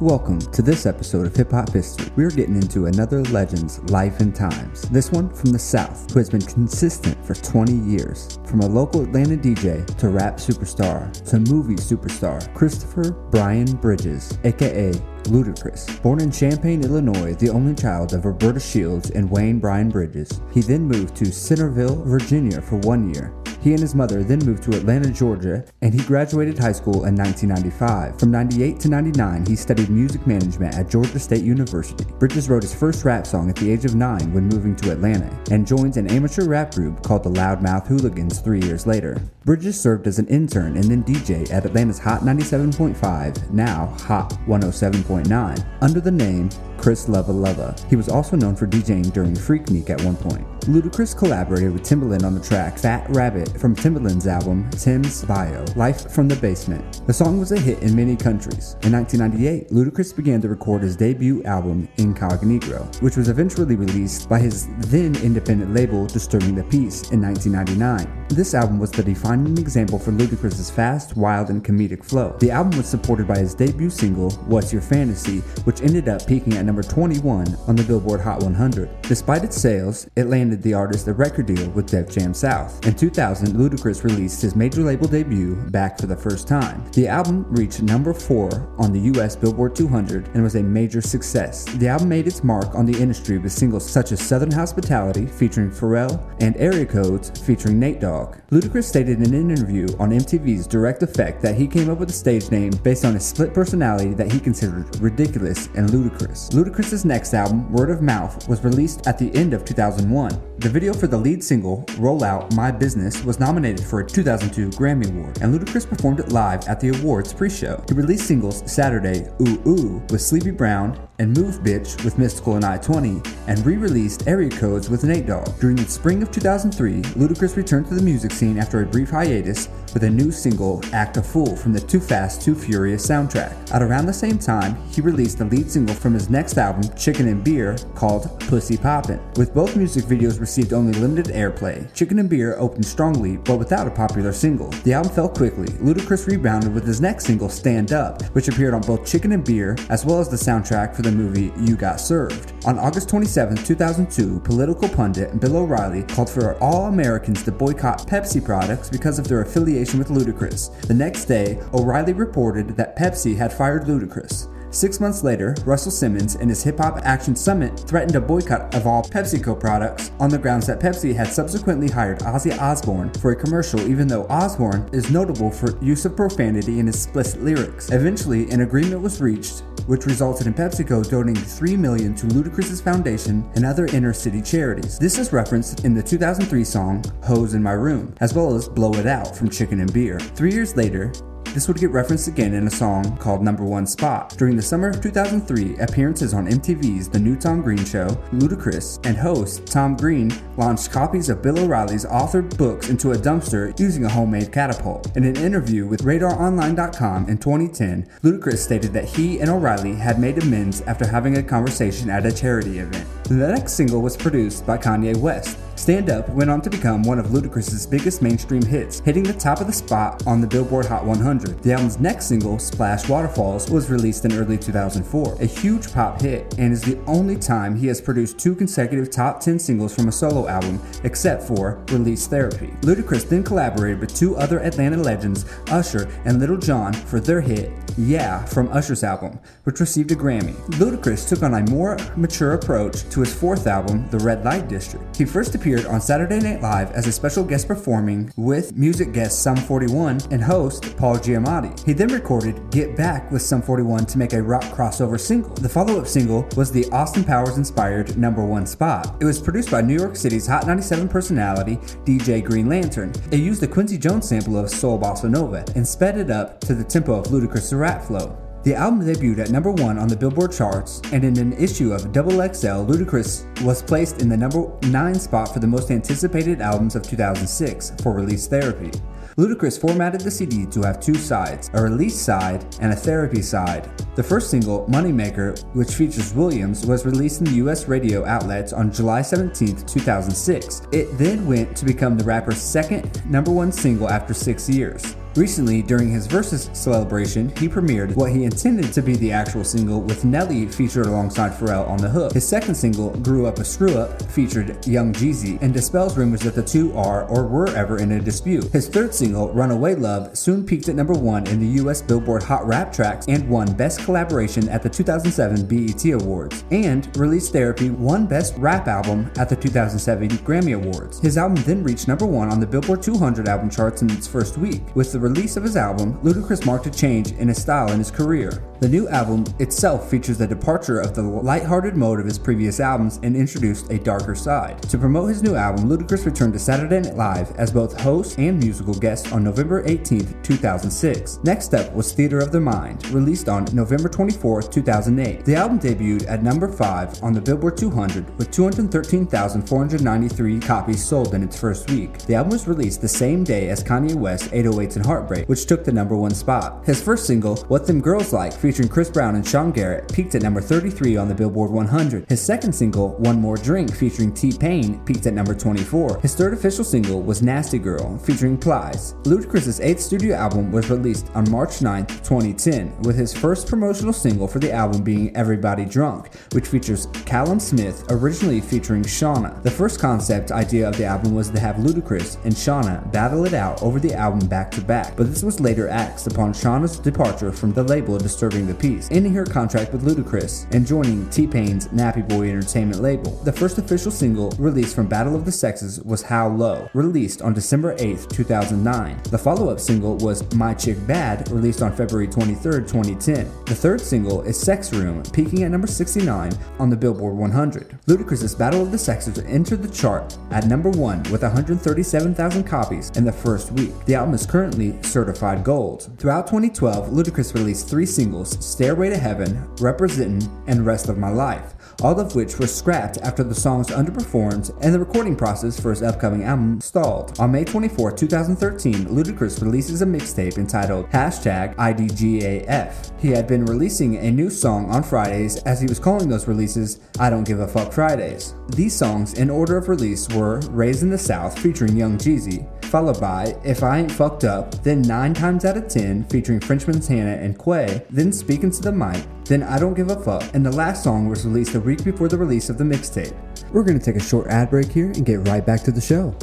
Welcome to this episode of Hip Hop History. We're getting into another legend's life and times. This one from the South, who has been consistent for 20 years. From a local Atlanta DJ to rap superstar to movie superstar, Christopher Brian Bridges, aka Ludacris. Born in Champaign, Illinois, the only child of Roberta Shields and Wayne Brian Bridges, he then moved to Centreville, Virginia for one year. He and his mother then moved to Atlanta, Georgia, and he graduated high school in 1995. From 98 to 99, he studied music management at Georgia State University. Bridges wrote his first rap song at the age of nine when moving to Atlanta, and joins an amateur rap group called the Loudmouth Hooligans three years later. Bridges served as an intern and then DJ at Atlanta's Hot 97.5, now Hot 107.9, under the name Chris Lova Lova. He was also known for DJing during Freaknik at one point. Ludacris collaborated with Timbaland on the track Phat Rabbit from Timbaland's album Tim's Bio, Life from the Basement. The song was a hit in many countries. In 1998, Ludacris began to record his debut album Incognegro, which was eventually released by his then independent label Disturbing the Peace in 1999. This album was the defining example for Ludacris's fast, wild, and comedic flow. The album was supported by his debut single What's Your Fantasy, which ended up peaking at number 21 on the Billboard Hot 100. Despite its sales, it landed the artist a record deal with Def Jam South. In 2000, Ludacris released his major label debut, Back for the First Time. The album reached number 4 on the US Billboard 200 and was a major success. The album made its mark on the industry with singles such as Southern Hospitality featuring Pharrell and Area Codes featuring Nate Dogg. Ludacris stated in an interview on MTV's Direct Effect that he came up with a stage name based on his split personality that he considered ridiculous and ludicrous. Ludacris's next album, Word of Mouth, was released at the end of 2001. The video for the lead single, Roll Out My Business, was nominated for a 2002 Grammy Award, and Ludacris performed it live at the awards pre-show. He released singles Saturday, Ooh Ooh with Sleepy Brown and Move Bitch with Mystikal and I-20, and re-released Area Codes with Nate Dogg. During the spring of 2003, Ludacris returned to the music scene after a brief hiatus with a new single, Act a Fool, from the Too Fast, Too Furious soundtrack. At around the same time, he released the lead single from his next album, Chicken and Beer, called Pussy Poppin'. With both music videos received only limited airplay, Chicken and Beer opened strongly but without a popular single. The album fell quickly. Ludacris rebounded with his next single, Stand Up, which appeared on both Chicken and Beer as well as the soundtrack for the movie You Got Served. On August 27, 2002, political pundit Bill O'Reilly called for all Americans to boycott Pepsi products because of their affiliation with Ludacris. The next day, O'Reilly reported that Pepsi had fired Ludacris. Six months later, Russell Simmons and his Hip Hop Action Summit threatened a boycott of all PepsiCo products on the grounds that Pepsi had subsequently hired Ozzy Osbourne for a commercial, even though Osbourne is notable for use of profanity in explicit lyrics. Eventually, an agreement was reached which resulted in PepsiCo donating 3 million to Ludacris's foundation and other inner city charities. This is referenced in the 2003 song Hoes in My Room, as well as Blow It Out from Chicken and Beer. Three years later, this would get referenced again in a song called Number One Spot. During the summer of 2003, appearances on MTV's The New Tom Green Show, Ludacris and host Tom Green launched copies of Bill O'Reilly's authored books into a dumpster using a homemade catapult. In an interview with RadarOnline.com in 2010, Ludacris stated that he and O'Reilly had made amends after having a conversation at a charity event. The next single was produced by Kanye West. Stand Up went on to become one of Ludacris's biggest mainstream hits, hitting the top of the spot on the Billboard Hot 100. The album's next single, Splash Waterfalls, was released in early 2004, a huge pop hit, and is the only time he has produced two consecutive top 10 singles from a solo album, except for Release Therapy. Ludacris then collaborated with two other Atlanta legends, Usher and Lil Jon, for their hit, Yeah, from Usher's album, which received a Grammy. Ludacris took on a more mature approach to his fourth album, The Red Light District. He first appeared appeared on Saturday Night Live as a special guest performing with music guest Sum 41 and host Paul Giamatti. He then recorded Get Back with Sum 41 to make a rock crossover single. The follow up single was the Austin Powers inspired number one spot. It was produced by New York City's Hot 97 personality, DJ Green Lantern. It used the Quincy Jones sample of Soul Bossa Nova and sped it up to the tempo of Ludacris' rap flow. The album debuted at number one on the Billboard charts, and in an issue of Double XL, Ludacris was placed in the number nine spot for the most anticipated albums of 2006 for Release Therapy. Ludacris formatted the CD to have two sides, a release side and a therapy side. The first single, Moneymaker, which features Williams, was released in the US radio outlets on July 17, 2006. It then went to become the rapper's second number one single after six years. Recently, during his Verzuz celebration, he premiered what he intended to be the actual single with Nelly featured alongside Pharrell on the hook. His second single, Grew Up a Screw Up, featured Young Jeezy and dispels rumors that the two are or were ever in a dispute. His third single, Runaway Love, soon peaked at number one in the US Billboard Hot Rap Tracks and won Best Collaboration at the 2007 BET Awards. And Release Therapy won Best Rap Album at the 2007 Grammy Awards. His album then reached number one on the Billboard 200 album charts in its first week. With the release of his album, Ludacris marked a change in his style in his career. The new album itself features a departure of the lighthearted mode of his previous albums and introduced a darker side. To promote his new album, Ludacris returned to Saturday Night Live as both host and musical guest on November 18, 2006. Next up was Theater of the Mind, released on November 24, 2008. The album debuted at number 5 on the Billboard 200 with 213,493 copies sold in its first week. The album was released the same day as Kanye West's 808s and Heartbreak, which took the number one spot. His first single, What Them Girls Like, featuring Chris Brown and Sean Garrett, peaked at number 33 on the Billboard 100. His second single, One More Drink, featuring T Pain, peaked at number 24. His third official single was Nasty Girl, featuring Plies. Ludacris' eighth studio album was released on March 9, 2010, with his first promotional single for the album being Everybody Drunk, which features Callum Smith, originally featuring Shawnna. The first concept idea of the album was to have Ludacris and Shawnna battle it out over the album back to back, but this was later axed upon Shawnna's departure from the label Disturbing the Peace, ending her contract with Ludacris and joining T-Pain's Nappy Boy Entertainment label. The first official single released from Battle of the Sexes was How Low, released on December 8, 2009. The follow-up single was My Chick Bad, released on February 23, 2010. The third single is Sex Room, peaking at number 69 on the Billboard 100. Ludacris' Battle of the Sexes entered the chart at number 1 with 137,000 copies in the first week. The album is currently certified gold. Throughout 2012, Ludacris released three singles Stairway to Heaven, Representin', and Rest of My Life all of which were scrapped after the songs underperformed and the recording process for his upcoming album stalled. On May 24, 2013, Ludacris releases a mixtape entitled Hashtag IDGAF. He had been releasing a new song on Fridays as he was calling those releases I Don't Give a Fuck Fridays. These songs in order of release were Raised in the South featuring Young Jeezy, followed by If I Ain't Fucked Up, then 9 times out of 10 featuring French Montana and Quay, then Speaking to the Mic, then I Don't Give a Fuck, and the last song was released a week before the release of the mixtape. We're going to take a short ad break here and get right back to the show.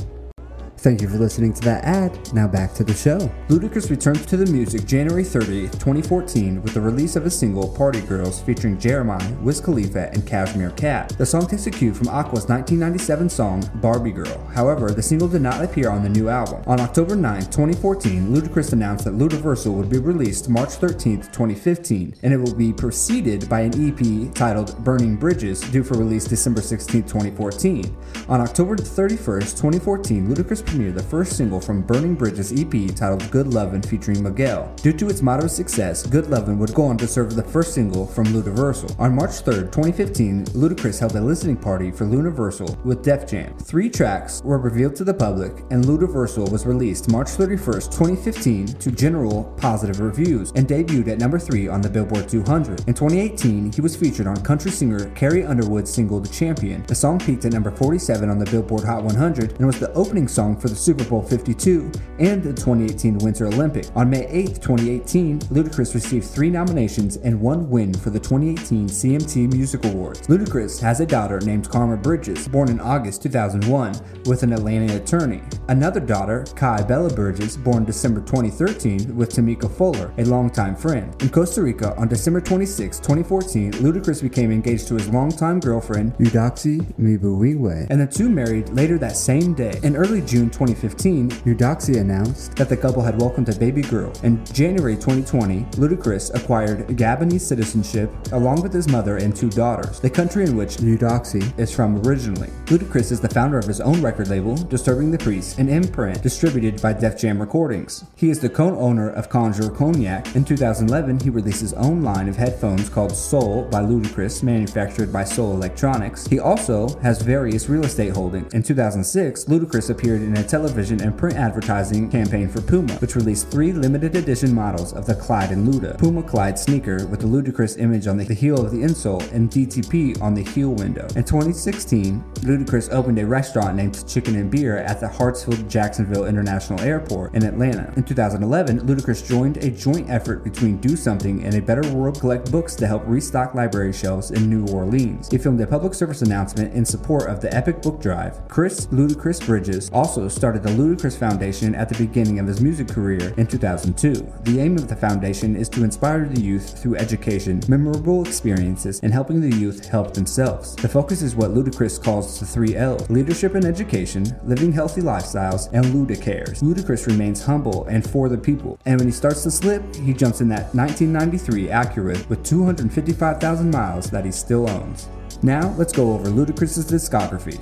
Thank you for listening to that ad. Now back to the show. Ludacris returns to the music January 30th, 2014 with the release of his single Party Girls featuring Jeremih, Wiz Khalifa, and Cashmere Cat. The song takes a cue from Aqua's 1997 song Barbie Girl. However, the single did not appear on the new album. On October 9th, 2014, Ludacris announced that Ludaversal would be released March 13th, 2015, and it will be preceded by an EP titled Burning Bridges due for release December 16th, 2014. On October 31st, 2014, Ludacris premiered the first single from Burning Bridges EP titled Good Lovin' featuring Miguel. Due to its moderate success, Good Lovin' would go on to serve as the first single from Ludaversal. On March 3, 2015, Ludacris held a listening party for Ludaversal with Def Jam. Three tracks were revealed to the public, and Ludaversal was released March 31, 2015 to general positive reviews and debuted at number 3 on the Billboard 200. In 2018, he was featured on country singer Carrie Underwood's single The Champion. The song peaked at number 47 on the Billboard Hot 100 and was the opening song for the Super Bowl 52 and the 2018 Winter Olympic. On May 8, 2018, Ludacris received three nominations and one win for the 2018 CMT Music Awards. Ludacris has a daughter named Karma Bridges, born in August 2001, with an Atlanta attorney. Another daughter, Cai Bella Bridges, born December 2013, with Tamika Fuller, a longtime friend. In Costa Rica, on December 26, 2014, Ludacris became engaged to his longtime girlfriend, Eudoxie Mibuiwe, and the two married later that same day. In early June 2015, Eudoxie announced that the couple had welcomed a baby girl. In January 2020, Ludacris acquired Gabonese citizenship along with his mother and two daughters, the country in which Eudoxie is from originally. Ludacris is the founder of his own record label, Disturbing the Priest, an imprint distributed by Def Jam Recordings. He is the co-owner of Conjure Cognac. In 2011, he released his own line of headphones called Soul by Ludacris, manufactured by Soul Electronics. He also has various real estate holdings. In 2006, Ludacris appeared in in a television and print advertising campaign for Puma, which released three limited edition models of the Clyde and Luda. Puma Clyde sneaker with the Ludacris image on the heel of the insole and DTP on the heel window. In 2016, Ludacris opened a restaurant named Chicken and Beer at the Hartsfield Jacksonville International Airport in Atlanta. In 2011, Ludacris joined a joint effort between Do Something and A Better World Collect Books to help restock library shelves in New Orleans. He filmed a public service announcement in support of the Epic Book Drive. Chris Ludacris Bridges also started the Ludacris Foundation at the beginning of his music career in 2002. The aim of the foundation is to inspire the youth through education, memorable experiences, and helping the youth help themselves. The focus is what Ludacris calls the three L leadership and education, living healthy lifestyles, and Ludicares. Ludacris remains humble and for the people, and when he starts to slip, he jumps in that 1993 Acura with 255,000 miles that he still owns. Now, let's go over Ludacris's discography.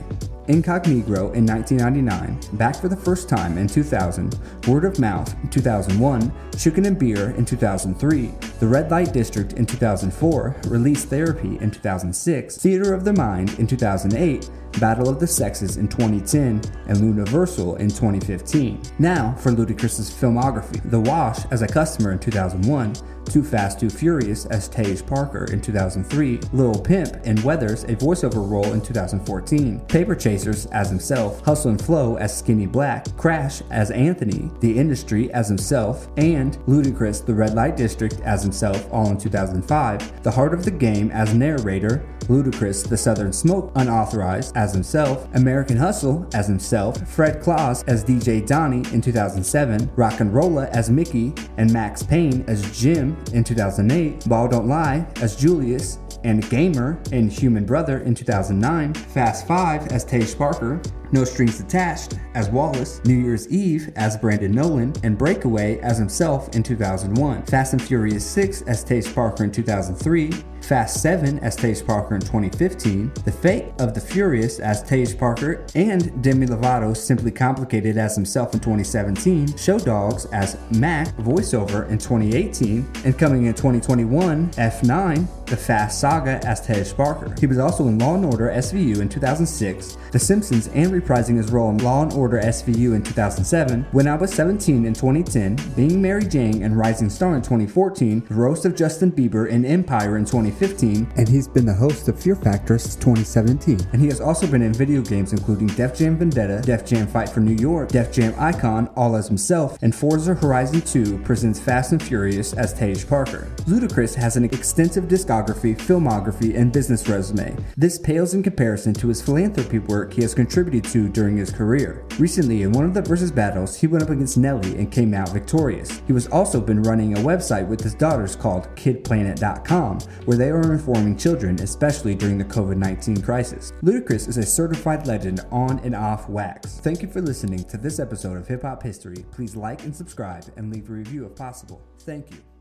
Incognegro in 1999, Back for the First Time in 2000, Word of Mouth in 2001, Chicken and Beer in 2003, The Red Light District in 2004, Release Therapy in 2006, Theater of the Mind in 2008, Battle of the Sexes in 2010, and Ludaversal in 2015. Now for Ludacris's filmography The Wash as a customer in 2001, Too Fast, Too Furious as Tej Parker in 2003, Lil Pimp and Weathers a voiceover role in 2014, Paper Chasers as himself, Hustle and Flow as Skinny Black, Crash as Anthony, The Industry as himself, and Ludacris The Red Light District as himself, all in 2005, The Heart of the Game as narrator, Ludacris The Southern Smoke unauthorized as himself, American Hustle as himself, Fred Claus as DJ Donnie in 2007, Rock and Rolla as Mickey, and Max Payne as Jim in 2008, Ball Don't Lie as Julius, and Gamer in Human Brother in 2009, Fast Five as Tej Parker, No Strings Attached as Wallace, New Year's Eve as Brandon Nolan, and Breakaway as himself in 2001, Fast and Furious 6 as Tej Parker in 2003, Fast 7 as Tej Parker in 2015, The Fate of the Furious as Tej Parker, and Demi Lovato Simply Complicated as himself in 2017, Show Dogs as Mac voiceover in 2018, and coming in 2021, F9, The Fast Saga as Tej Parker. He was also in Law & Order SVU in 2006, The Simpsons, and reprising his role in Law & Order SVU in 2007, When I Was 17 in 2010, Being Mary Jane and Rising Star in 2014, The Roast of Justin Bieber in Empire in 2015, 2015, and he's been the host of Fear Factor since 2017. And he has also been in video games including Def Jam Vendetta, Def Jam Fight for New York, Def Jam Icon, all as himself, and Forza Horizon 2 presents Fast and Furious as Tej Parker. Ludacris has an extensive discography, filmography, and business resume. This pales in comparison to his philanthropy work he has contributed to during his career. Recently, in one of the Verzuz battles, he went up against Nelly and came out victorious. He was also been running a website with his daughters called KidPlanet.com, where they are informing children, especially during the COVID 19 crisis. Ludacris is a certified legend on and off wax. Thank you for listening to this episode of Hip Hop History. Please like and subscribe and leave a review if possible. Thank you.